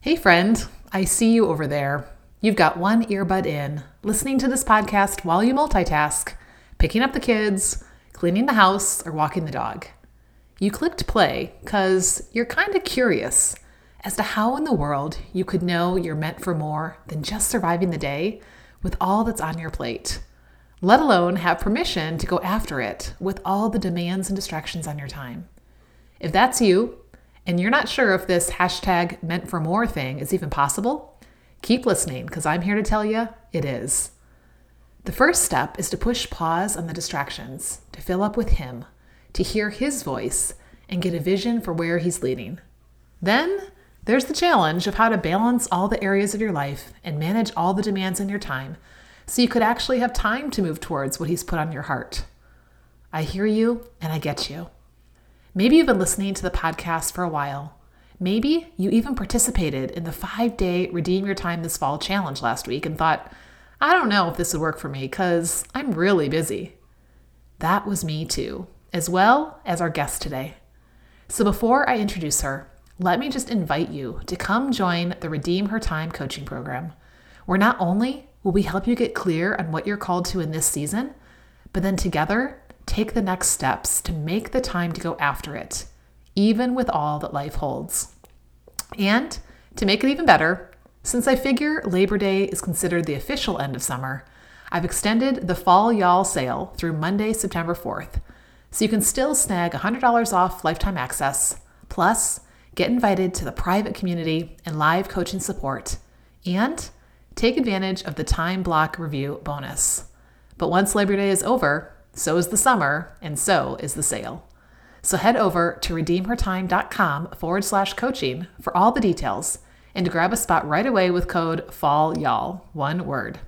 Hey, friend, I see you over there. You've got one earbud in, listening to this podcast while you multitask, picking up the kids, cleaning the house, or walking the dog. You clicked play because you're kind of curious as to how in the world you could know you're meant for more than just surviving the day with all that's on your plate, let alone have permission to go after it with all the demands and distractions on your time. If that's you, and you're not sure if this hashtag meant for more thing is even possible, keep listening because I'm here to tell you it is. The first step is to push pause on the distractions, to fill up with Him, to hear His voice, and get a vision for where He's leading. Then there's the challenge of how to balance all the areas of your life and manage all the demands in your time so you could actually have time to move towards what He's put on your heart. I hear you and I get you. Maybe you've been listening to the podcast for a while. Maybe you even participated in the five day Redeem Your Time This Fall challenge last week and thought, I don't know if this would work for me because I'm really busy. That was me too, as well as our guest today. So before I introduce her, let me just invite you to come join the Redeem Her Time coaching program, where not only will we help you get clear on what you're called to in this season, but then together take the next steps to make the time to go after it, even with all that life holds. And to make it even better, since I figure Labor Day is considered the official end of summer, I've extended the Fall Y'all sale through Monday, September 4th, so you can still snag $100 off lifetime access, plus get invited to the private community and live coaching support, and take advantage of the time block review bonus. But once Labor Day is over, so is the summer, and so is the sale. So head over to redeemhertime.com forward slash coaching for all the details and to grab a spot right away with code FALL y'all, one word.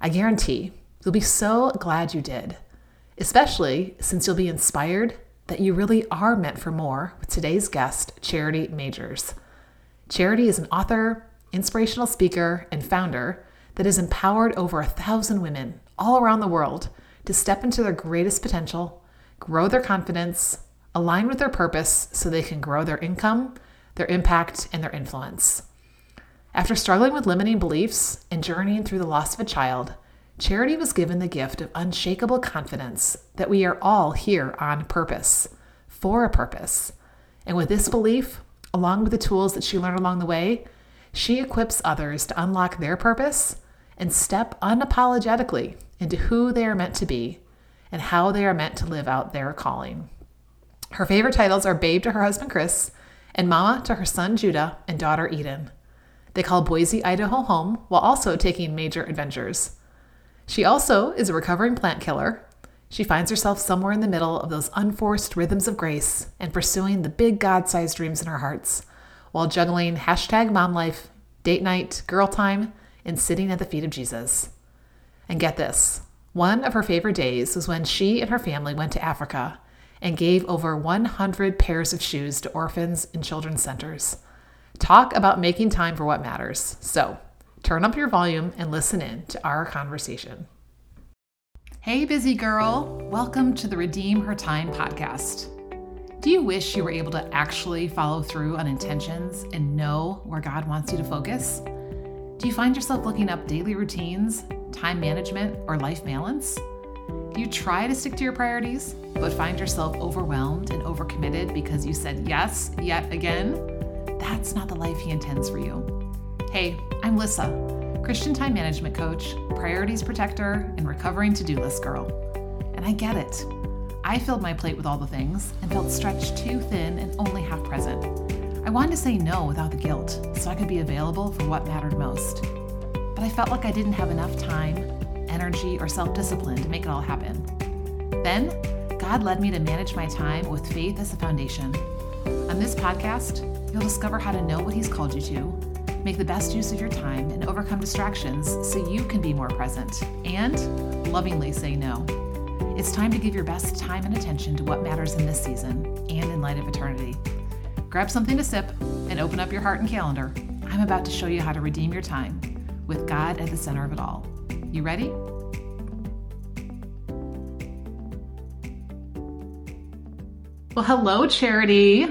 I guarantee you'll be so glad you did, especially since you'll be inspired that you really are meant for more with today's guest, Charity Majors. Charity is an author, inspirational speaker, and founder that has empowered over a thousand women all around the world to step into their greatest potential, grow their confidence, align with their purpose so they can grow their income, their impact, and their influence. After struggling with limiting beliefs and journeying through the loss of a child, Charity was given the gift of unshakable confidence that we are all here on purpose, for a purpose. And with this belief, along with the tools that she learned along the way, she equips others to unlock their purpose and step unapologetically into who they are meant to be and how they are meant to live out their calling. Her favorite titles are Babe to her husband Chris and Mama to her son Judah and daughter Eden. They call Boise, Idaho home while also taking major adventures. She also is a recovering plant killer. She finds herself somewhere in the middle of those unforced rhythms of grace and pursuing the big God sized dreams in her hearts while juggling hashtag mom life, date night, girl time, and sitting at the feet of Jesus. And get this one of her favorite days was when she and her family went to Africa and gave over 100 pairs of shoes to orphans and children's centers. Talk about making time for what matters. So, Turn up your volume and listen in to our conversation. Hey, busy girl. Welcome to the Redeem Her Time podcast. Do you wish you were able to actually follow through on intentions and know where God wants you to focus? Do you find yourself looking up daily routines, time management, or life balance? Do you try to stick to your priorities, but find yourself overwhelmed and overcommitted because you said yes yet again? That's not the life He intends for you. Hey, I'm Lissa, Christian time management coach, priorities protector, and recovering to do list girl. And I get it. I filled my plate with all the things and felt stretched too thin and only half present. I wanted to say no without the guilt so I could be available for what mattered most. But I felt like I didn't have enough time, energy, or self discipline to make it all happen. Then, God led me to manage my time with faith as a foundation. On this podcast, you'll discover how to know what He's called you to Make the best use of your time and overcome distractions so you can be more present and lovingly say no. It's time to give your best time and attention to what matters in this season and in light of eternity. Grab something to sip and open up your heart and calendar. I'm about to show you how to redeem your time with God at the center of it all. You ready? Well, hello, Charity.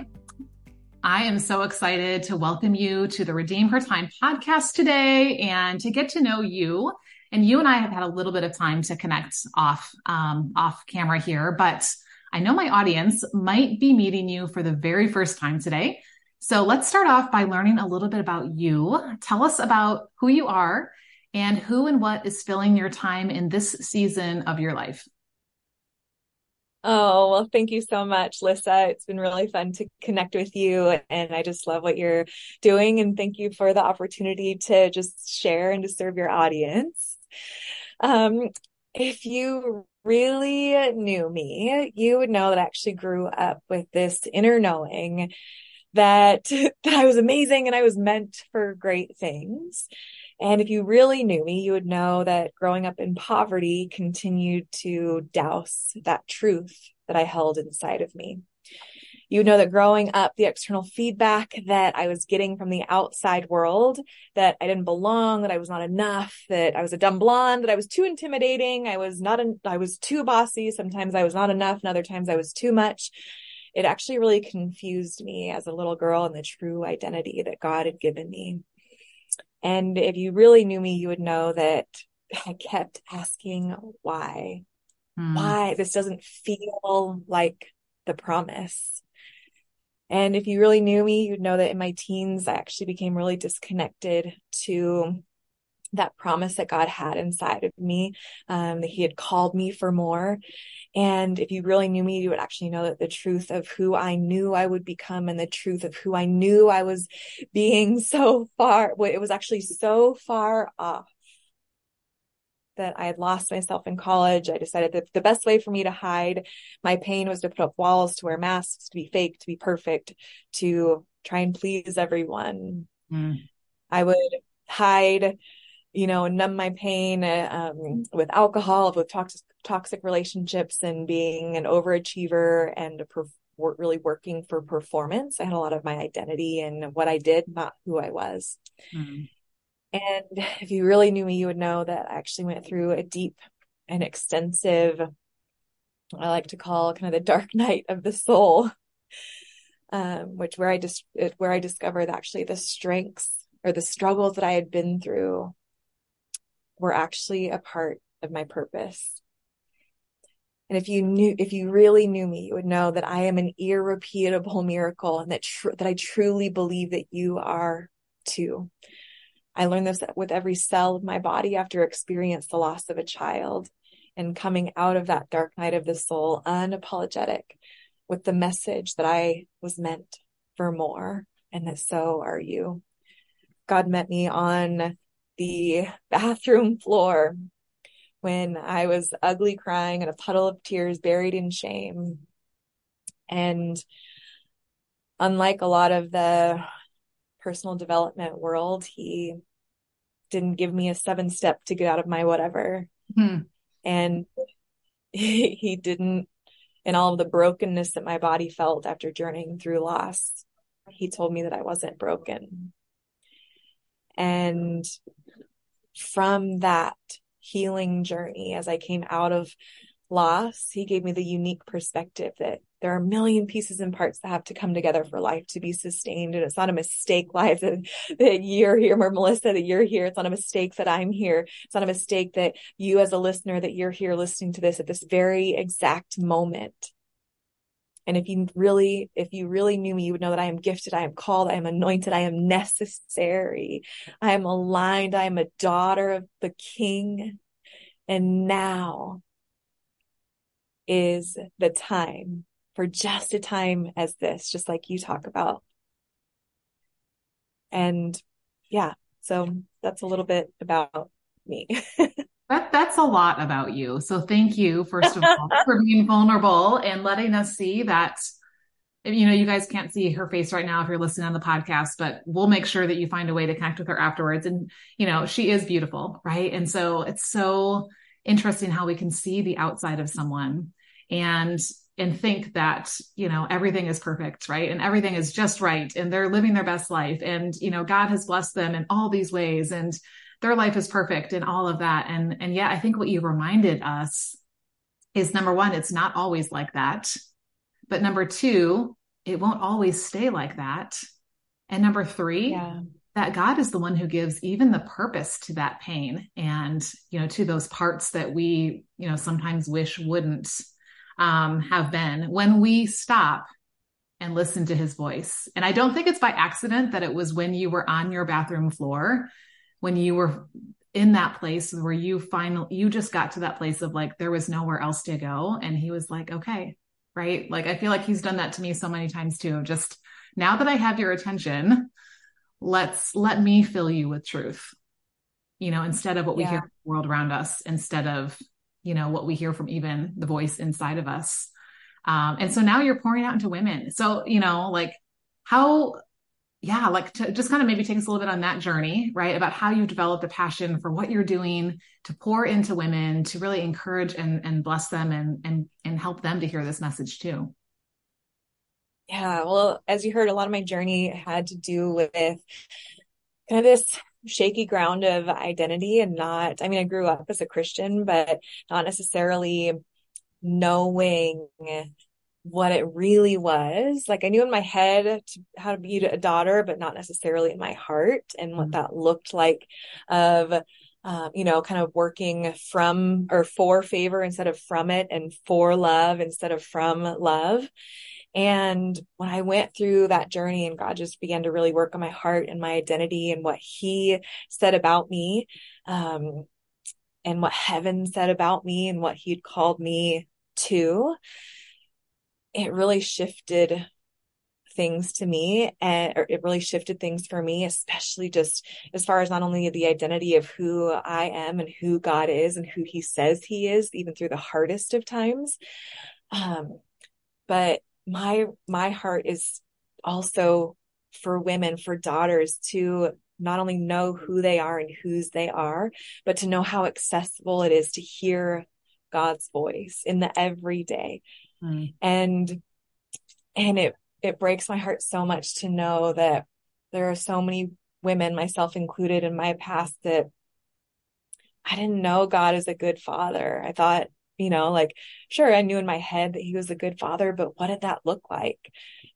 I am so excited to welcome you to the Redeem Her Time podcast today and to get to know you. And you and I have had a little bit of time to connect off um, off camera here, but I know my audience might be meeting you for the very first time today. So let's start off by learning a little bit about you. Tell us about who you are and who and what is filling your time in this season of your life. Oh, well, thank you so much, Lissa. It's been really fun to connect with you. And I just love what you're doing. And thank you for the opportunity to just share and to serve your audience. Um, if you really knew me, you would know that I actually grew up with this inner knowing that, that I was amazing and I was meant for great things. And if you really knew me, you would know that growing up in poverty continued to douse that truth that I held inside of me. You know that growing up, the external feedback that I was getting from the outside world, that I didn't belong, that I was not enough, that I was a dumb blonde, that I was too intimidating, I was not, an, I was too bossy. Sometimes I was not enough, and other times I was too much. It actually really confused me as a little girl and the true identity that God had given me. And if you really knew me, you would know that I kept asking why. Mm. Why? This doesn't feel like the promise. And if you really knew me, you'd know that in my teens, I actually became really disconnected to that promise that God had inside of me, um, that He had called me for more. And if you really knew me, you would actually know that the truth of who I knew I would become and the truth of who I knew I was being so far, it was actually so far off that I had lost myself in college. I decided that the best way for me to hide my pain was to put up walls, to wear masks, to be fake, to be perfect, to try and please everyone. Mm. I would hide you know, numb my pain um, with alcohol, with toxic toxic relationships, and being an overachiever and per- really working for performance. I had a lot of my identity and what I did, not who I was. Mm. And if you really knew me, you would know that I actually went through a deep and extensive, I like to call kind of the dark night of the soul, um, which where I just where I discovered actually the strengths or the struggles that I had been through were actually a part of my purpose. And if you knew, if you really knew me, you would know that I am an irrepeatable miracle and that, tr- that I truly believe that you are too. I learned this with every cell of my body after experiencing the loss of a child and coming out of that dark night of the soul unapologetic with the message that I was meant for more and that so are you. God met me on the bathroom floor when I was ugly crying in a puddle of tears, buried in shame. And unlike a lot of the personal development world, he didn't give me a seven step to get out of my whatever. Hmm. And he, he didn't, in all of the brokenness that my body felt after journeying through loss, he told me that I wasn't broken. And from that healing journey, as I came out of loss, he gave me the unique perspective that there are a million pieces and parts that have to come together for life to be sustained. And it's not a mistake, life, that, that you're here, or Melissa, that you're here. It's not a mistake that I'm here. It's not a mistake that you as a listener, that you're here listening to this at this very exact moment. And if you really, if you really knew me, you would know that I am gifted, I am called, I am anointed, I am necessary, I am aligned, I am a daughter of the King. And now is the time for just a time as this, just like you talk about. And yeah, so that's a little bit about me. That that's a lot about you. So thank you first of all for being vulnerable and letting us see that you know you guys can't see her face right now if you're listening on the podcast but we'll make sure that you find a way to connect with her afterwards and you know she is beautiful right and so it's so interesting how we can see the outside of someone and and think that you know everything is perfect right and everything is just right and they're living their best life and you know god has blessed them in all these ways and their life is perfect and all of that. And, and yeah, I think what you reminded us is number one, it's not always like that. But number two, it won't always stay like that. And number three, yeah. that God is the one who gives even the purpose to that pain and, you know, to those parts that we, you know, sometimes wish wouldn't um, have been when we stop and listen to his voice. And I don't think it's by accident that it was when you were on your bathroom floor, when you were in that place where you finally, you just got to that place of like, there was nowhere else to go. And he was like, okay, right? Like, I feel like he's done that to me so many times too. Just now that I have your attention, let's let me fill you with truth, you know, instead of what we yeah. hear from the world around us, instead of, you know, what we hear from even the voice inside of us. Um, and so now you're pouring out into women. So, you know, like how, yeah, like to just kind of maybe take us a little bit on that journey, right? About how you developed a passion for what you're doing to pour into women, to really encourage and, and bless them and, and, and help them to hear this message too. Yeah. Well, as you heard, a lot of my journey had to do with kind of this shaky ground of identity and not, I mean, I grew up as a Christian, but not necessarily knowing what it really was. Like I knew in my head to, how to be a daughter, but not necessarily in my heart and what mm-hmm. that looked like of, uh, you know, kind of working from or for favor instead of from it and for love instead of from love. And when I went through that journey and God just began to really work on my heart and my identity and what he said about me, um, and what heaven said about me and what he'd called me to, it really shifted things to me and it really shifted things for me especially just as far as not only the identity of who I am and who God is and who he says he is even through the hardest of times. Um but my my heart is also for women for daughters to not only know who they are and whose they are but to know how accessible it is to hear God's voice in the everyday. Mm. And and it it breaks my heart so much to know that there are so many women, myself included, in my past that I didn't know God as a good father. I thought you know like sure i knew in my head that he was a good father but what did that look like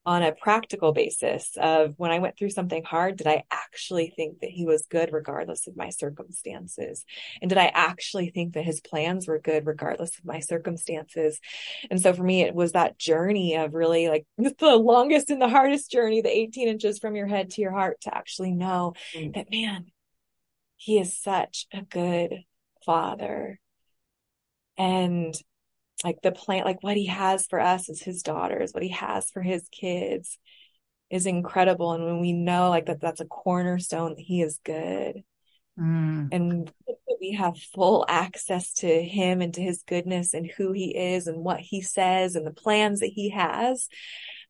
on a practical basis of when i went through something hard did i actually think that he was good regardless of my circumstances? And did i actually think that his plans were good regardless of my circumstances? And so for me it was that journey of really like the longest and the hardest journey the 18 inches from your head to your heart to actually know mm. that man he is such a good father and like the plan like what he has for us is his daughters what he has for his kids is incredible and when we know like that that's a cornerstone that he is good mm. and we have full access to him and to his goodness and who he is and what he says and the plans that he has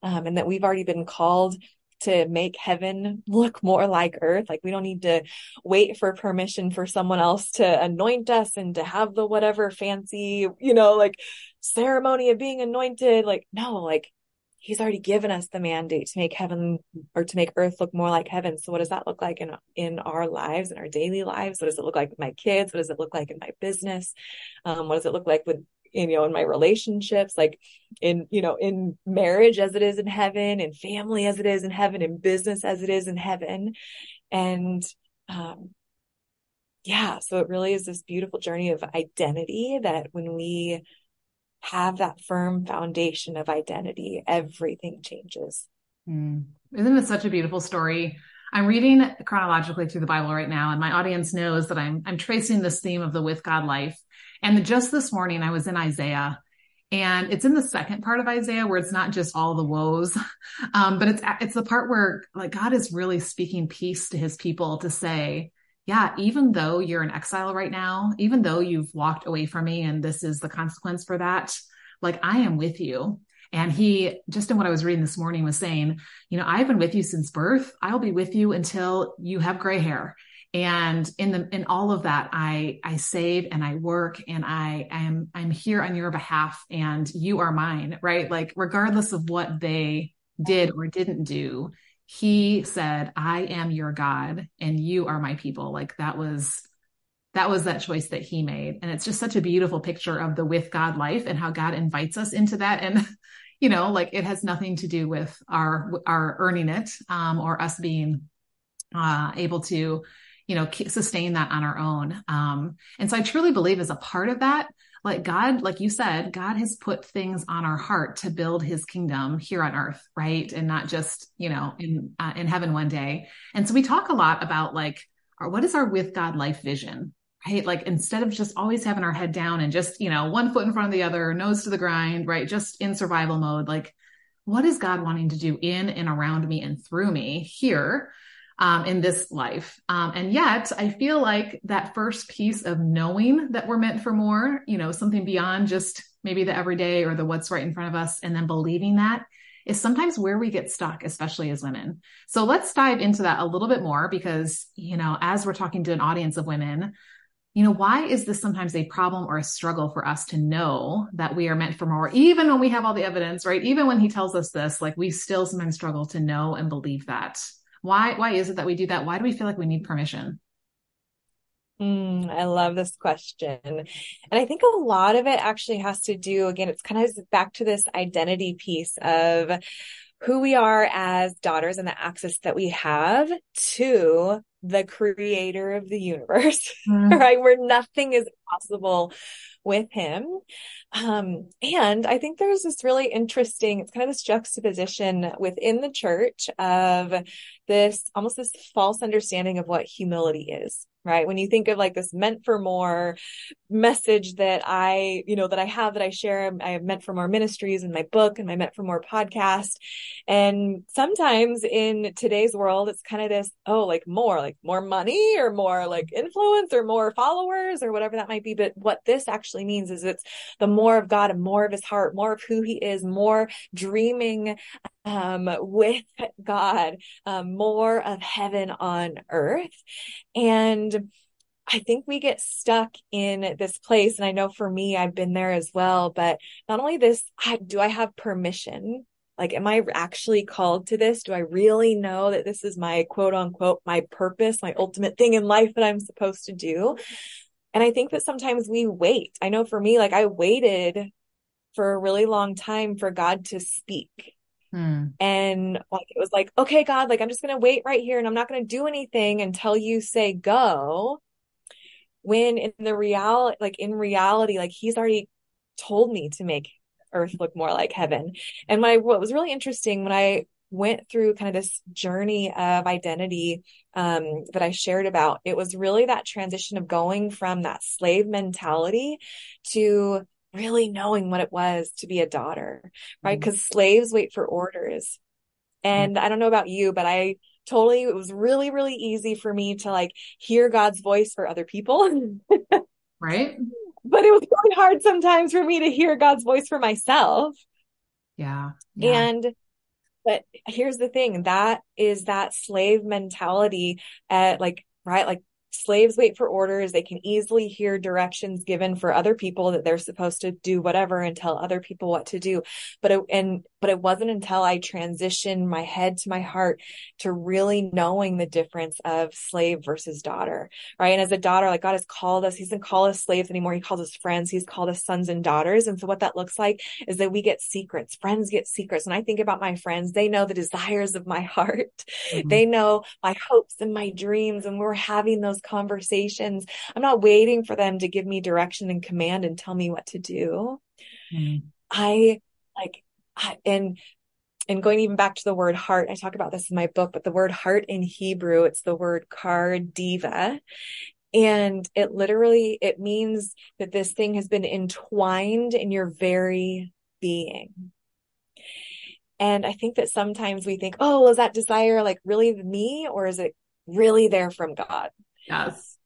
um, and that we've already been called to make heaven look more like earth. Like we don't need to wait for permission for someone else to anoint us and to have the whatever fancy, you know, like ceremony of being anointed. Like, no, like he's already given us the mandate to make heaven or to make earth look more like heaven. So what does that look like in, in our lives, in our daily lives? What does it look like with my kids? What does it look like in my business? Um, what does it look like with you know, in my relationships, like in, you know, in marriage as it is in heaven, in family as it is in heaven, in business as it is in heaven. And, um, yeah, so it really is this beautiful journey of identity that when we have that firm foundation of identity, everything changes. Mm. Isn't it such a beautiful story? I'm reading chronologically through the Bible right now, and my audience knows that I'm I'm tracing this theme of the with God life and just this morning, I was in Isaiah and it's in the second part of Isaiah where it's not just all the woes, um, but it's it's the part where like God is really speaking peace to His people to say, yeah, even though you're in exile right now, even though you've walked away from me, and this is the consequence for that, like I am with you. And he, just in what I was reading this morning, was saying, you know, I've been with you since birth. I'll be with you until you have gray hair and in the in all of that i i save and i work and i am i'm here on your behalf and you are mine right? Like regardless of what they did or didn't do he said i am your god and you are my people. Like that was that was that choice that he made. And it's just such a beautiful picture of the with god life and how god invites us into that. And you know, like it has nothing to do with our our earning it um, or us being uh, able to, you know, sustain that on our own. Um, and so I truly believe as a part of that, like God, like you said, God has put things on our heart to build his kingdom here on earth, right? And not just, you know, in, uh, in heaven one day. And so we talk a lot about like, our, what is our with God life vision? Right. Like instead of just always having our head down and just, you know, one foot in front of the other, nose to the grind, right? Just in survival mode. Like, what is God wanting to do in and around me and through me here? Um, in this life. Um, and yet I feel like that first piece of knowing that we're meant for more, you know, something beyond just maybe the everyday or the what's right in front of us, and then believing that is sometimes where we get stuck, especially as women. So let's dive into that a little bit more because, you know, as we're talking to an audience of women, you know, why is this sometimes a problem or a struggle for us to know that we are meant for more, even when we have all the evidence, right? Even when he tells us this, like we still sometimes struggle to know and believe that. Why why is it that we do that? Why do we feel like we need permission? Mm, I love this question. And I think a lot of it actually has to do, again, it's kind of back to this identity piece of who we are as daughters and the access that we have to the creator of the universe, mm. right? Where nothing is possible with him. Um, and I think there's this really interesting, it's kind of this juxtaposition within the church of this almost this false understanding of what humility is right? When you think of like this meant for more message that I, you know, that I have that I share, I have meant for more ministries in my book and my meant for more podcast. And sometimes in today's world, it's kind of this, oh, like more, like more money or more like influence or more followers or whatever that might be. But what this actually means is it's the more of God and more of his heart, more of who he is, more dreaming um, with God, um, more of heaven on earth. And I think we get stuck in this place. And I know for me, I've been there as well. But not only this, I, do I have permission? Like, am I actually called to this? Do I really know that this is my quote unquote, my purpose, my ultimate thing in life that I'm supposed to do? And I think that sometimes we wait. I know for me, like I waited for a really long time for God to speak Hmm. And like it was like, okay, God, like I'm just gonna wait right here and I'm not gonna do anything until you say go. When in the reality, like in reality, like he's already told me to make earth look more like heaven. And my what was really interesting when I went through kind of this journey of identity um, that I shared about, it was really that transition of going from that slave mentality to really knowing what it was to be a daughter, right? Because mm-hmm. slaves wait for orders. And mm-hmm. I don't know about you, but I totally, it was really, really easy for me to like hear God's voice for other people. right. But it was really hard sometimes for me to hear God's voice for myself. Yeah. yeah. And, but here's the thing that is that slave mentality at like, right? Like slaves wait for orders. They can easily hear directions given for other people that they're supposed to do whatever and tell other people what to do. But and, but it wasn't until I transitioned my head to my heart to really knowing the difference of slave versus daughter, right? And as a daughter, like God has called us, He doesn't call us slaves anymore. He calls us friends. He's called us sons and daughters. And so what that looks like is that we get secrets. Friends get secrets. And I think about my friends, they know the desires of my heart. Mm-hmm. They know my hopes and my dreams. And we're having those conversations. I'm not waiting for them to give me direction and command and tell me what to do. Mm-hmm. I like, and and going even back to the word heart, I talk about this in my book, but the word heart in Hebrew, it's the word kar diva. And it literally, it means that this thing has been entwined in your very being. And I think that sometimes we think, oh, is that desire like really me or is it really there from God? Yes.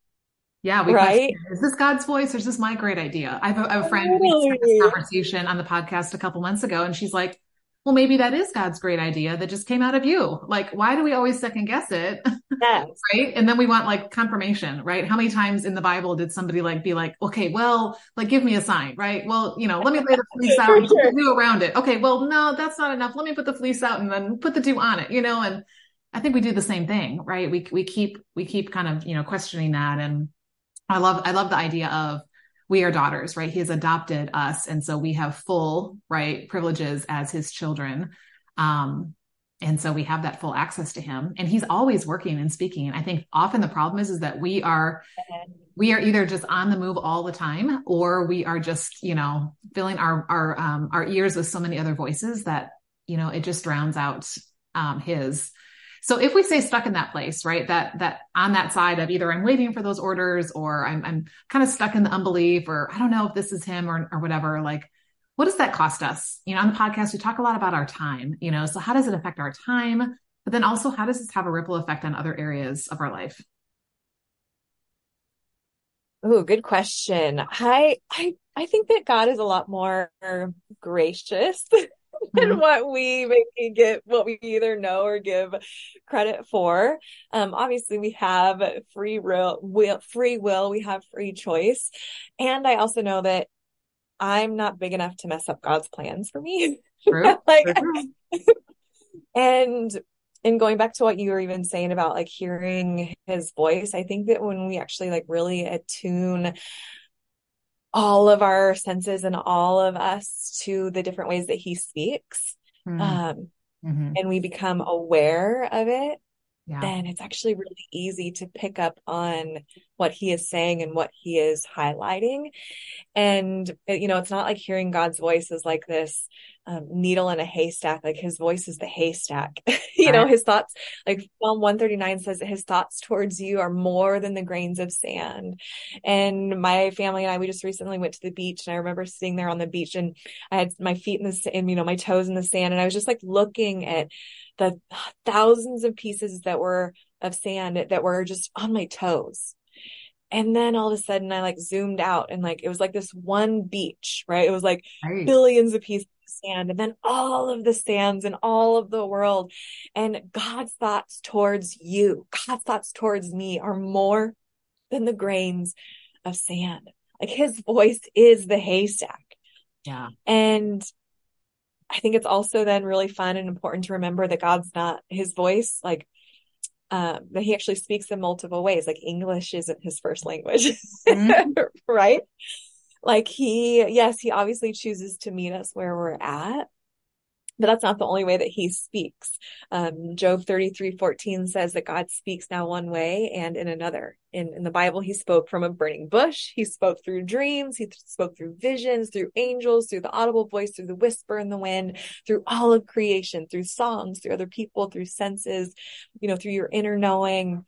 Yeah, we right. Question, is this God's voice or is this my great idea? I have a, I have a friend who had this conversation on the podcast a couple months ago, and she's like, well, maybe that is God's great idea that just came out of you. Like, why do we always second guess it? Yes. right. And then we want like confirmation, right? How many times in the Bible did somebody like be like, okay, well, like give me a sign, right? Well, you know, let me lay the fleece out and sure. the around it. Okay. Well, no, that's not enough. Let me put the fleece out and then put the dew on it, you know, and I think we do the same thing, right? We, we keep, we keep kind of, you know, questioning that. And I love, I love the idea of we are daughters, right? He has adopted us. And so we have full, right, privileges as his children. Um, and so we have that full access to him and he's always working and speaking. I think often the problem is, is that we are, we are either just on the move all the time or we are just, you know, filling our, our, um, our ears with so many other voices that, you know, it just drowns out, um, his. So if we stay stuck in that place, right, that that on that side of either I'm waiting for those orders or I'm I'm kind of stuck in the unbelief or I don't know if this is him or or whatever, like what does that cost us? You know, on the podcast we talk a lot about our time, you know, so how does it affect our time? But then also how does this have a ripple effect on other areas of our life? Oh, good question. I I I think that God is a lot more gracious mm-hmm. what we maybe get what we either know or give credit for. Um, obviously we have free will, will, free will, we have free choice. And I also know that I'm not big enough to mess up God's plans for me. like, and and going back to what you were even saying about like hearing his voice, I think that when we actually like really attune all of our senses and all of us to the different ways that he speaks mm-hmm. um, mm-hmm. and we become aware of it yeah. then it's actually really easy to pick up on what he is saying and what he is highlighting and you know it's not like hearing god's voice is like this um, needle in a haystack. Like his voice is the haystack. you right. know, his thoughts, like Psalm 139 says that his thoughts towards you are more than the grains of sand. And my family and I, we just recently went to the beach and I remember sitting there on the beach and I had my feet in the, and, you know, my toes in the sand. And I was just like looking at the thousands of pieces that were of sand that were just on my toes. And then all of a sudden I like zoomed out and like it was like this one beach, right? It was like right. billions of pieces sand and then all of the sands and all of the world. And God's thoughts towards you, God's thoughts towards me are more than the grains of sand. Like his voice is the haystack. Yeah. And I think it's also then really fun and important to remember that God's not his voice, like um, that he actually speaks in multiple ways. Like English isn't his first language, mm-hmm. right? Like he yes he obviously chooses to meet us where we're at but that's not the only way that he speaks. Um, job 33 14 says that god speaks now one way and in another. In, in the bible he spoke from a burning bush. He spoke through dreams. He spoke through visions through angels through the audible voice through the whisper in the wind through all of creation through songs through other people through senses you know through your inner knowing.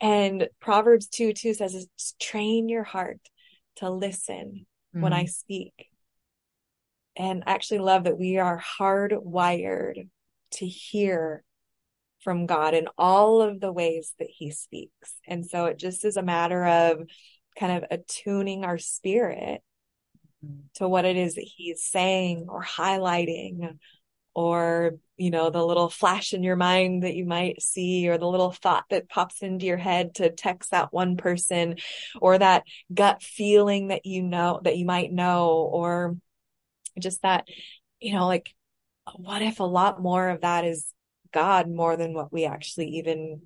And proverbs 2 2 says train your heart to listen mm-hmm. when I mm-hmm. speak. And I actually love that we are hardwired to hear from God in all of the ways that He speaks. And so it just is a matter of kind of attuning our spirit mm-hmm. to what it is that He's saying or highlighting or you know the little flash in your mind that you might see or the little thought that pops into your head to text that one person or that gut feeling that you know that you might know or just that you know like what if a lot more of that is god more than what we actually even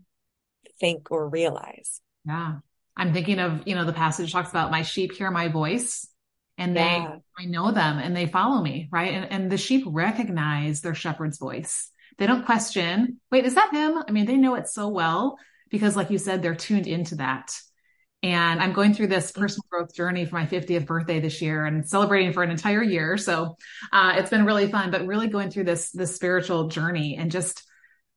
think or realize? Yeah. I'm thinking of you know the passage talks about my sheep hear my voice and they yeah. I know them and they follow me, right? And and the sheep recognize their shepherd's voice. They don't question, wait, is that him? I mean, they know it so well because like you said, they're tuned into that. And I'm going through this personal growth journey for my 50th birthday this year and celebrating for an entire year. So uh, it's been really fun, but really going through this this spiritual journey and just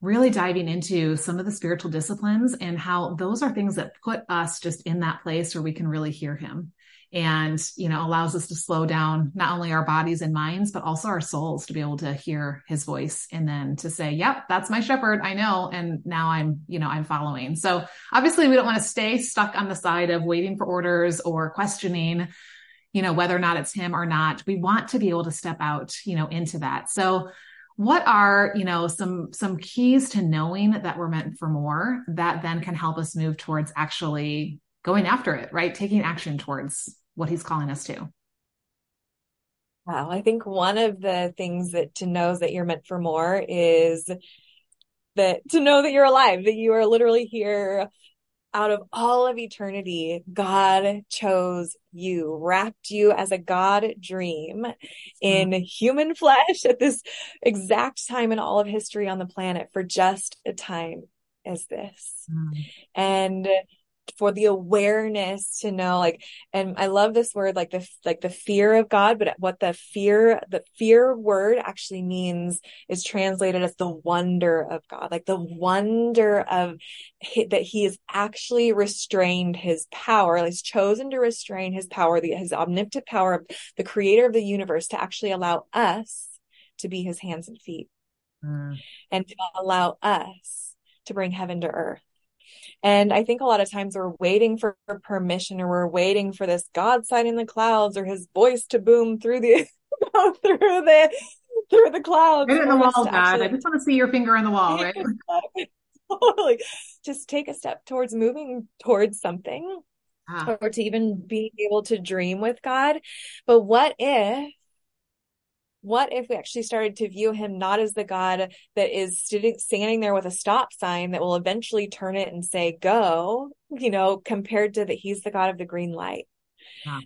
really diving into some of the spiritual disciplines and how those are things that put us just in that place where we can really hear him and you know allows us to slow down not only our bodies and minds but also our souls to be able to hear his voice and then to say yep that's my shepherd. I know. And now i'm you know i'm following. So obviously we don't want to stay stuck on the side of waiting for orders or questioning you know whether or not it's him or not. We want to be able to step out you know into that. So what are you know some some keys to knowing that we're meant for more that then can help us move towards actually going after it right? Taking action towards what he's calling us to. Wow. I think one of the things that to know that you're meant for more is that to know that you're alive, that you are literally here out of all of eternity, God chose you, wrapped you as a God dream in mm. human flesh at this exact time in all of history on the planet for just a time as this. Mm. And for the awareness to know like and i love this word like the like the fear of god but what the fear the fear word actually means is translated as the wonder of god like the wonder of that he has actually restrained his power he's chosen to restrain his power the, his omnipotent power the creator of the universe to actually allow us to be his hands and feet mm. and to allow us to bring heaven to earth and I think a lot of times we're waiting for permission or we're waiting for this God sign in the clouds or his voice to boom through the through the through the clouds. Right in the wall, God. Actually... I just want to see your finger on the wall, right? totally. Just take a step towards moving towards something. Ah. Or to even be able to dream with God. But what if what if we actually started to view him not as the God that is standing there with a stop sign that will eventually turn it and say, go, you know, compared to that he's the God of the green light.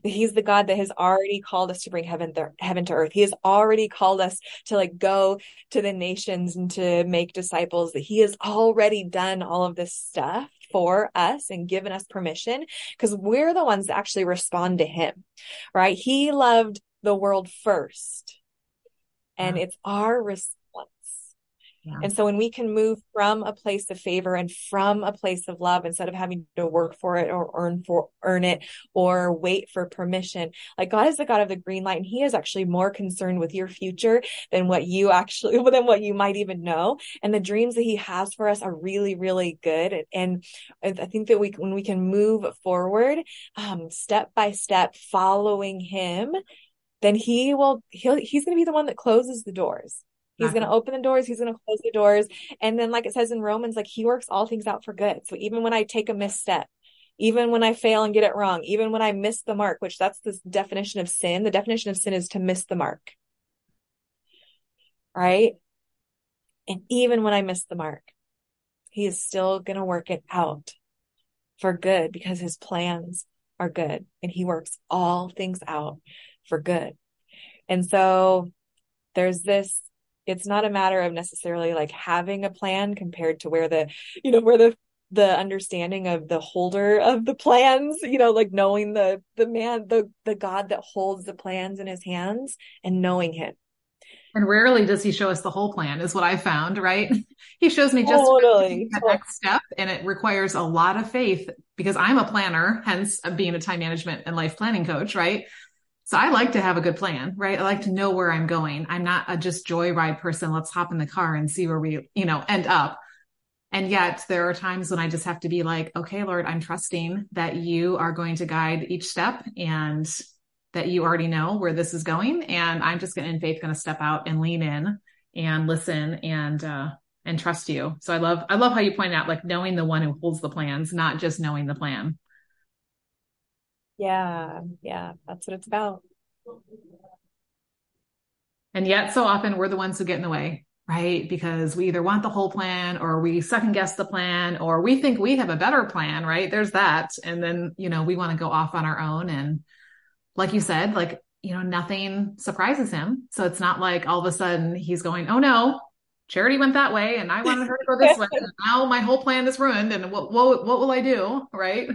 He's the God that has already called us to bring heaven, th- heaven to earth. He has already called us to like go to the nations and to make disciples. That He has already done all of this stuff for us and given us permission because we're the ones that actually respond to Him, right? He loved the world first and yeah. it's our response. Yeah. And so when we can move from a place of favor and from a place of love instead of having to work for it or earn for earn it or wait for permission, like God is the God of the green light and he is actually more concerned with your future than what you actually than what you might even know. And the dreams that he has for us are really, really good. And, and I think that we when we can move forward um, step by step following him then he will he'll he's going to be the one that closes the doors. He's going to uh-huh. open the doors he's going to close the doors. And then like it says in romans like he works all things out for good. So even when i take a misstep even when i fail and get it wrong even when i miss the mark which that's the definition of sin the definition of sin is to miss the mark. Right? And even when i miss the mark he is still going to work it out for good because his plans are good and he works all things out for good. And so there's this it's not a matter of necessarily like having a plan compared to where the you know where the the understanding of the holder of the plans you know like knowing the the man the the god that holds the plans in his hands and knowing him and rarely does he show us the whole plan is what i found right he shows me just totally. the next step and it requires a lot of faith because i'm a planner hence being a time management and life planning coach right so I like to have a good plan, right? I like to know where I'm going. I'm not a just joyride person. Let's hop in the car and see where we, you know, end up. And yet there are times when I just have to be like, okay, Lord, I'm trusting that you are going to guide each step and that you already know where this is going. And I'm just going to, in faith, going to step out and lean in and listen and, uh, and trust you. So I love, I love how you point out like knowing the one who holds the plans, not just knowing the plan. Yeah, yeah, that's what it's about. And yet, so often we're the ones who get in the way, right? Because we either want the whole plan or we second guess the plan or we think we have a better plan, right? There's that. And then, you know, we want to go off on our own. And like you said, like, you know, nothing surprises him. So it's not like all of a sudden he's going, oh no, Charity went that way and I wanted her to go this way. And now my whole plan is ruined. And what, what, what will I do? Right.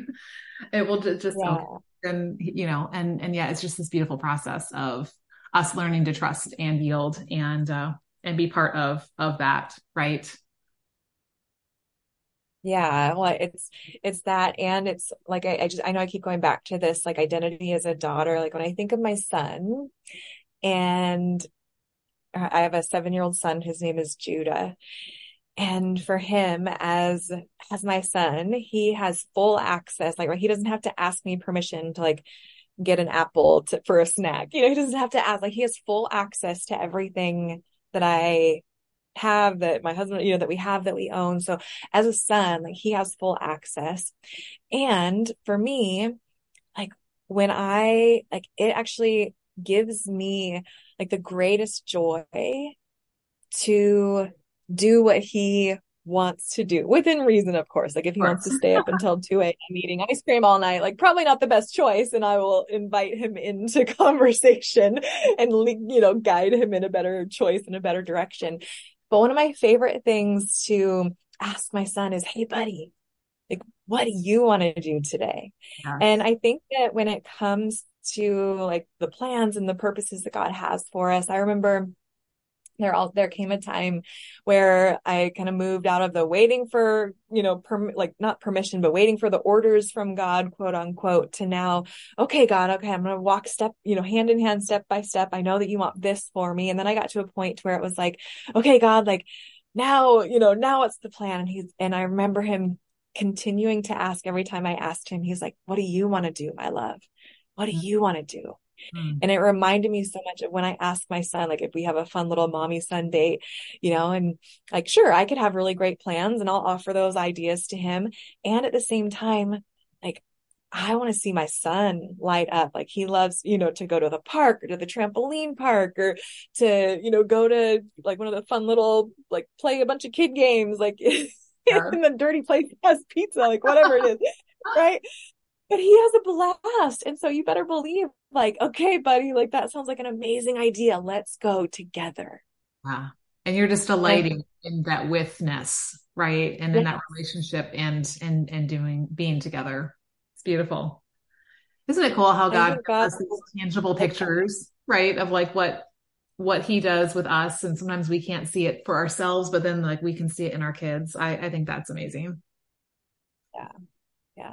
It will just, just yeah and you know and and yeah it's just this beautiful process of us learning to trust and yield and uh and be part of of that right? Yeah well it's it's that and it's like I, I just i know i keep going back to this like identity as a daughter like when i think of my son and i have a seven year old son his name is judah and for him as as my son he has full access like he doesn't have to ask me permission to like get an apple to, for a snack. You know he doesn't have to ask like he has full access to everything that i have that my husband you know that we have that we own. So as a son like he has full access. And for me like when i like it actually gives me like the greatest joy to do what he wants to do within reason, of course. Like if he wants to stay up until 2 a.m. eating ice cream all night, like probably not the best choice. And I will invite him into conversation and, you know, guide him in a better choice in a better direction. But one of my favorite things to ask my son is, Hey, buddy, like, what do you want to do today? Yes. And I think that when it comes to like the plans and the purposes that God has for us, I remember there all there came a time where I kind of moved out of the waiting for, you know, perm, like not permission, but waiting for the orders from God, quote unquote, to now, okay, God, okay, I'm going to walk step, you know, hand in hand, step by step. I know that you want this for me. And then I got to a point where it was like, okay, God, like now, you know, now what's the plan? And he's, and I remember him continuing to ask every time I asked him, he's like, what do you want to do, my love? What do mm. you want to do? Mm. And it reminded me so much of when I ask my son, like if we have a fun little mommy son date, you know, and like, sure, I could have really great plans and I'll offer those ideas to him. And at the same time, like, I want to see my son light up. Like he loves, you know, to go to the park or to the trampoline park or to, you know, go to like one of the fun little, like play a bunch of kid games, like yeah. in the dirty place has pizza, like whatever it is. right but he has a blast. And so you better believe, like, okay, buddy, like that sounds like an amazing idea. Let's go together. Wow. And you're just delighting in that withness, right? And in that relationship and and and doing being together. It's beautiful. Isn't it cool how God, God these tangible pictures, right? Of like what what he does with us. And sometimes we can't see it for ourselves, but then like we can see it in our kids. I, I think that's amazing. Yeah. Yeah.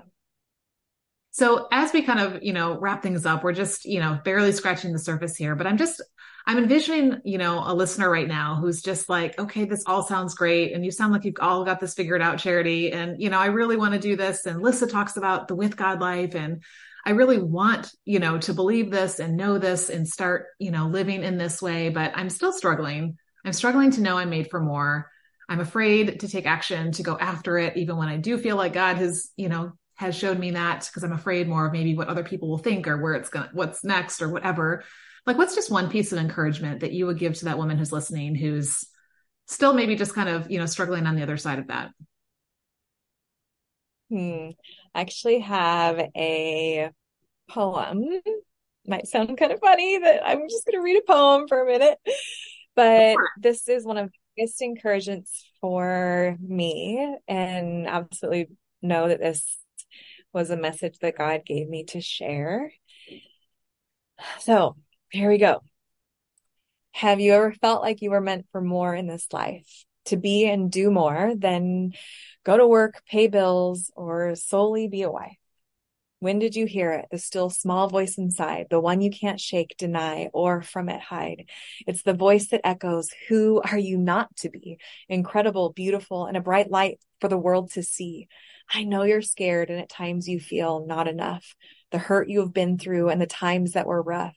So as we kind of, you know, wrap things up, we're just, you know, barely scratching the surface here, but I'm just, I'm envisioning, you know, a listener right now who's just like, okay, this all sounds great. And you sound like you've all got this figured out, Charity. And, you know, I really want to do this. And Lissa talks about the with God life. And I really want, you know, to believe this and know this and start, you know, living in this way. But I'm still struggling. I'm struggling to know I'm made for more. I'm afraid to take action, to go after it, even when I do feel like God has, you know, has showed me that because I'm afraid more of maybe what other people will think or where it's going what's next or whatever. Like, what's just one piece of encouragement that you would give to that woman who's listening, who's still maybe just kind of, you know, struggling on the other side of that? Hmm. I actually have a poem. Might sound kind of funny that I'm just going to read a poem for a minute, but sure. this is one of the biggest encouragements for me and absolutely know that this was a message that God gave me to share. So here we go. Have you ever felt like you were meant for more in this life? To be and do more than go to work, pay bills, or solely be a wife? When did you hear it? The still small voice inside, the one you can't shake, deny, or from it hide. It's the voice that echoes, who are you not to be? Incredible, beautiful, and a bright light for the world to see. I know you're scared and at times you feel not enough. The hurt you have been through and the times that were rough.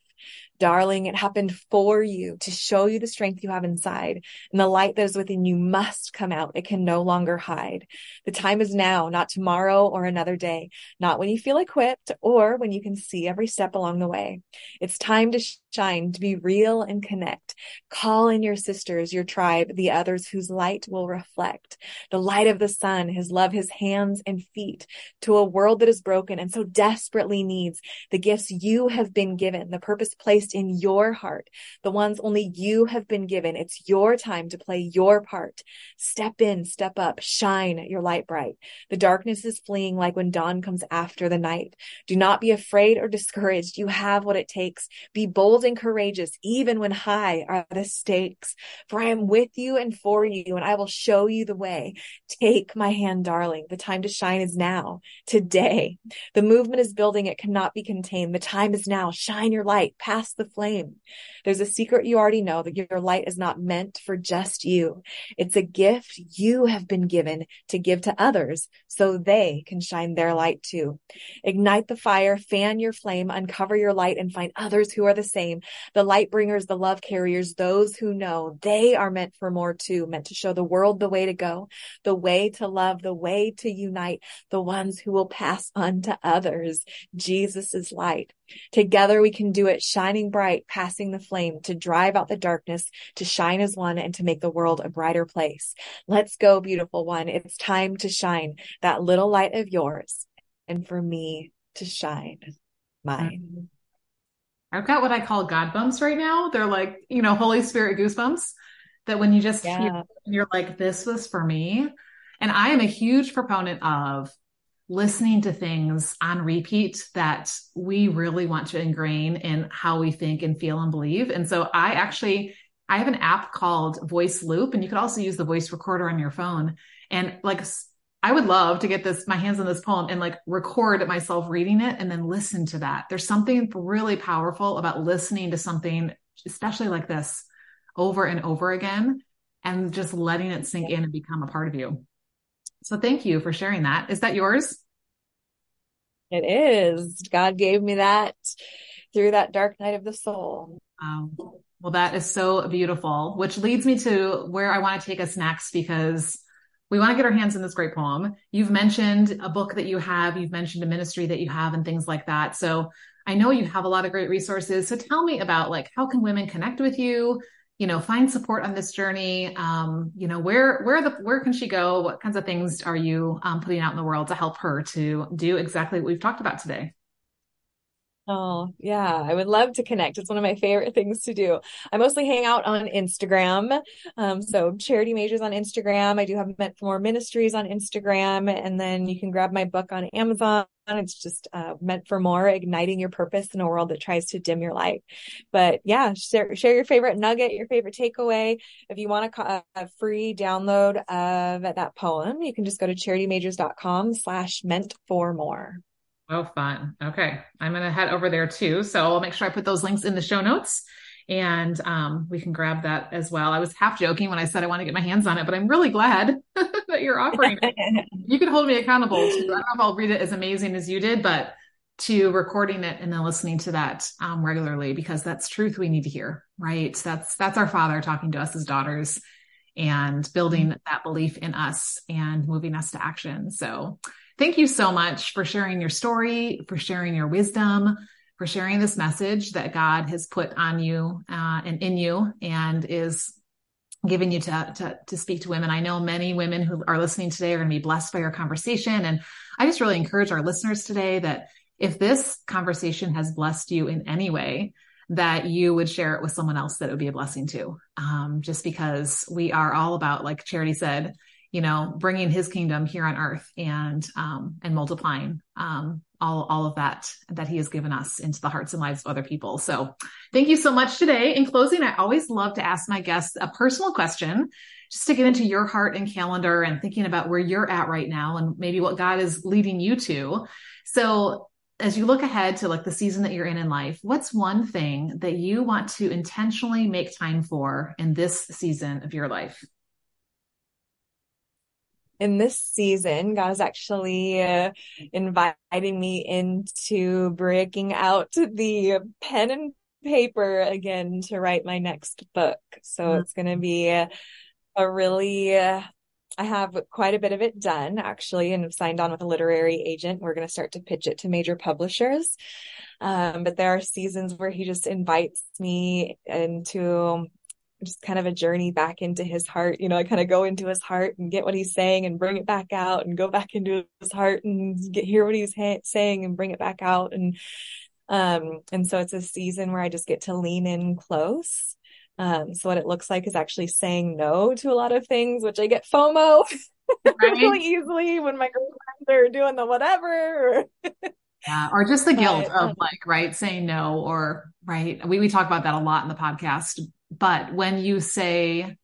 Darling, it happened for you to show you the strength you have inside and the light that is within you must come out. It can no longer hide. The time is now, not tomorrow or another day, not when you feel equipped or when you can see every step along the way. It's time to shine, to be real and connect. Call in your sisters, your tribe, the others whose light will reflect the light of the sun, his love, his hands and feet to a world that is broken and so desperately needs the gifts you have been given, the purpose placed in your heart, the ones only you have been given. It's your time to play your part. Step in, step up, shine your light bright. The darkness is fleeing like when dawn comes after the night. Do not be afraid or discouraged. You have what it takes. Be bold and courageous, even when high are the stakes. For I am with you and for you, and I will show you the way. Take my hand, darling. The time to shine is now, today. The movement is building. It cannot be contained. The time is now. Shine your light past the flame. There's a secret you already know that your light is not meant for just you. It's a gift you have been given to give to others so they can shine their light too. Ignite the fire, fan your flame, uncover your light and find others who are the same. The light bringers, the love carriers, those who know they are meant for more too, meant to show the world the way to go, the way to love, the way to unite, the ones who will pass on to others Jesus' light. Together we can do it shining bright, passing the flame to drive out the darkness, to shine as one and to make the world a brighter place. Let's go, beautiful one. It's time to shine that little light of yours and for me to shine mine. Um, I've got what I call God bumps right now. They're like, you know, Holy Spirit goosebumps that when you just yeah. you're like, this was for me. And I am a huge proponent of listening to things on repeat that we really want to ingrain in how we think and feel and believe. And so I actually I have an app called Voice Loop and you could also use the voice recorder on your phone. And like I would love to get this my hands on this poem and like record myself reading it and then listen to that. There's something really powerful about listening to something especially like this over and over again and just letting it sink in and become a part of you. So thank you for sharing that. Is that yours? It is. God gave me that through that dark night of the soul. Um, well, that is so beautiful, which leads me to where I want to take us next because we want to get our hands in this great poem. You've mentioned a book that you have, you've mentioned a ministry that you have and things like that. So I know you have a lot of great resources. So tell me about like how can women connect with you? You know find support on this journey. Um, you know where where the where can she go? What kinds of things are you um, putting out in the world to help her to do exactly what we've talked about today Oh, yeah. I would love to connect. It's one of my favorite things to do. I mostly hang out on Instagram. Um, so charity majors on Instagram. I do have meant for more ministries on Instagram. And then you can grab my book on Amazon. It's just uh, meant for more, igniting your purpose in a world that tries to dim your light. But yeah, share, share your favorite nugget, your favorite takeaway. If you want a, a free download of that poem, you can just go to charitymajors.com slash meant for more. Oh, fun. Okay. I'm going to head over there too. So I'll make sure I put those links in the show notes and um, we can grab that as well. I was half joking when I said I want to get my hands on it, but I'm really glad that you're offering it. you can hold me accountable to, I don't know if I'll read it as amazing as you did, but to recording it and then listening to that um, regularly because that's truth we need to hear, right? That's, that's our father talking to us as daughters and building mm-hmm. that belief in us and moving us to action. So Thank you so much for sharing your story, for sharing your wisdom, for sharing this message that God has put on you uh, and in you and is giving you to, to, to speak to women. I know many women who are listening today are going to be blessed by your conversation. And I just really encourage our listeners today that if this conversation has blessed you in any way, that you would share it with someone else that it would be a blessing to. Um, just because we are all about, like Charity said, you know, bringing his kingdom here on earth and, um, and multiplying, um, all, all of that that he has given us into the hearts and lives of other people. So thank you so much today. In closing, I always love to ask my guests a personal question just to get into your heart and calendar and thinking about where you're at right now and maybe what God is leading you to. So as you look ahead to like the season that you're in in life, what's one thing that you want to intentionally make time for in this season of your life? In this season, God is actually uh, inviting me into breaking out the pen and paper again to write my next book. So mm-hmm. it's going to be a, a really, uh, I have quite a bit of it done actually, and signed on with a literary agent. We're going to start to pitch it to major publishers. Um, but there are seasons where he just invites me into just kind of a journey back into his heart. You know, I kind of go into his heart and get what he's saying and bring it back out and go back into his heart and get hear what he's ha- saying and bring it back out. And, um, and so it's a season where I just get to lean in close. Um, so what it looks like is actually saying no to a lot of things, which I get FOMO right. really easily when my girlfriends are doing the whatever. yeah, or just the guilt but, of um, like, right, saying no, or right. We we talk about that a lot in the podcast but when you say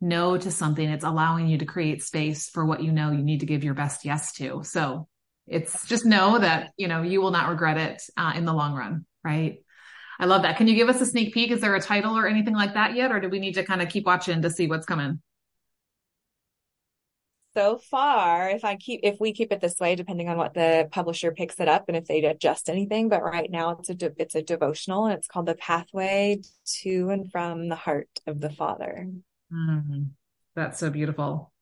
no to something, it's allowing you to create space for what you know you need to give your best yes to. So it's just know that, you know, you will not regret it uh, in the long run. Right. I love that. Can you give us a sneak peek? Is there a title or anything like that yet? Or do we need to kind of keep watching to see what's coming? So far if i keep if we keep it this way depending on what the publisher picks it up and if they adjust anything but right now it's a de- it's a devotional and it's called the pathway to and from the heart of the father mm, that's so beautiful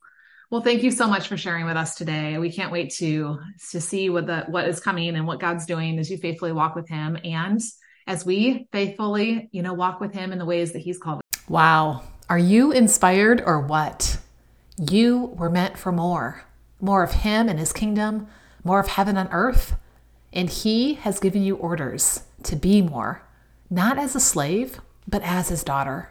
Well, thank you so much for sharing with us today. We can't wait to to see what the what is coming and what God's doing as you faithfully walk with him and as we faithfully, you know, walk with him in the ways that he's called. Wow. Are you inspired or what? You were meant for more. More of him and his kingdom, more of heaven on earth. And he has given you orders to be more, not as a slave, but as his daughter.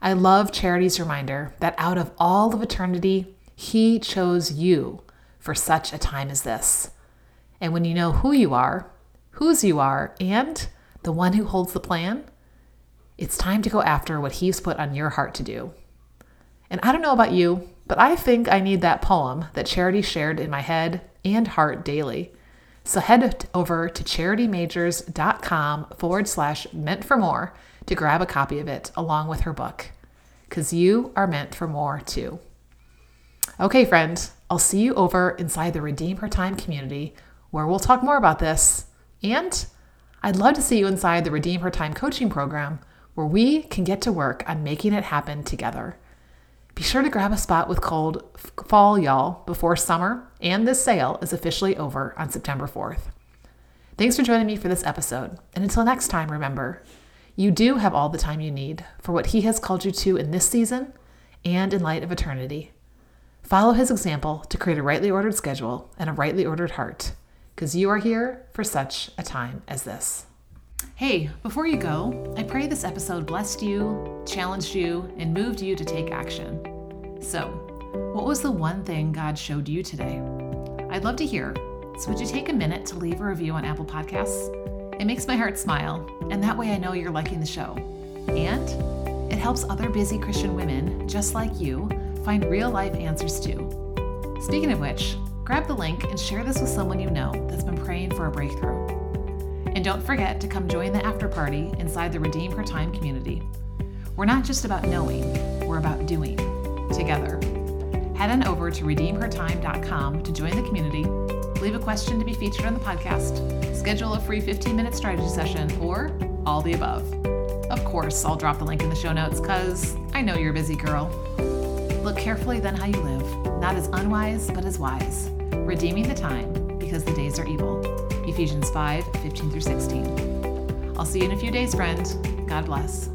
I love Charity's reminder that out of all of eternity, he chose you for such a time as this. And when you know who you are, whose you are, and the one who holds the plan, it's time to go after what He's put on your heart to do. And I don't know about you, but I think I need that poem that Charity shared in my head and heart daily. So head over to charitymajors.com forward slash meant for more to grab a copy of it along with her book. Because you are meant for more too. Okay, friend, I'll see you over inside the Redeem Her Time community where we'll talk more about this. And I'd love to see you inside the Redeem Her Time coaching program where we can get to work on making it happen together. Be sure to grab a spot with cold fall, y'all, before summer, and this sale is officially over on September 4th. Thanks for joining me for this episode. And until next time, remember, you do have all the time you need for what He has called you to in this season and in light of eternity. Follow his example to create a rightly ordered schedule and a rightly ordered heart, because you are here for such a time as this. Hey, before you go, I pray this episode blessed you, challenged you, and moved you to take action. So, what was the one thing God showed you today? I'd love to hear. So, would you take a minute to leave a review on Apple Podcasts? It makes my heart smile, and that way I know you're liking the show. And it helps other busy Christian women just like you find real life answers too. Speaking of which, grab the link and share this with someone you know that's been praying for a breakthrough. And don't forget to come join the after party inside the Redeem Her Time community. We're not just about knowing, we're about doing together. Head on over to redeemhertime.com to join the community, leave a question to be featured on the podcast, schedule a free 15 minute strategy session, or all the above. Of course, I'll drop the link in the show notes because I know you're a busy girl. Look carefully then how you live, not as unwise, but as wise, redeeming the time because the days are evil. Ephesians 5 15 through 16. I'll see you in a few days, friend. God bless.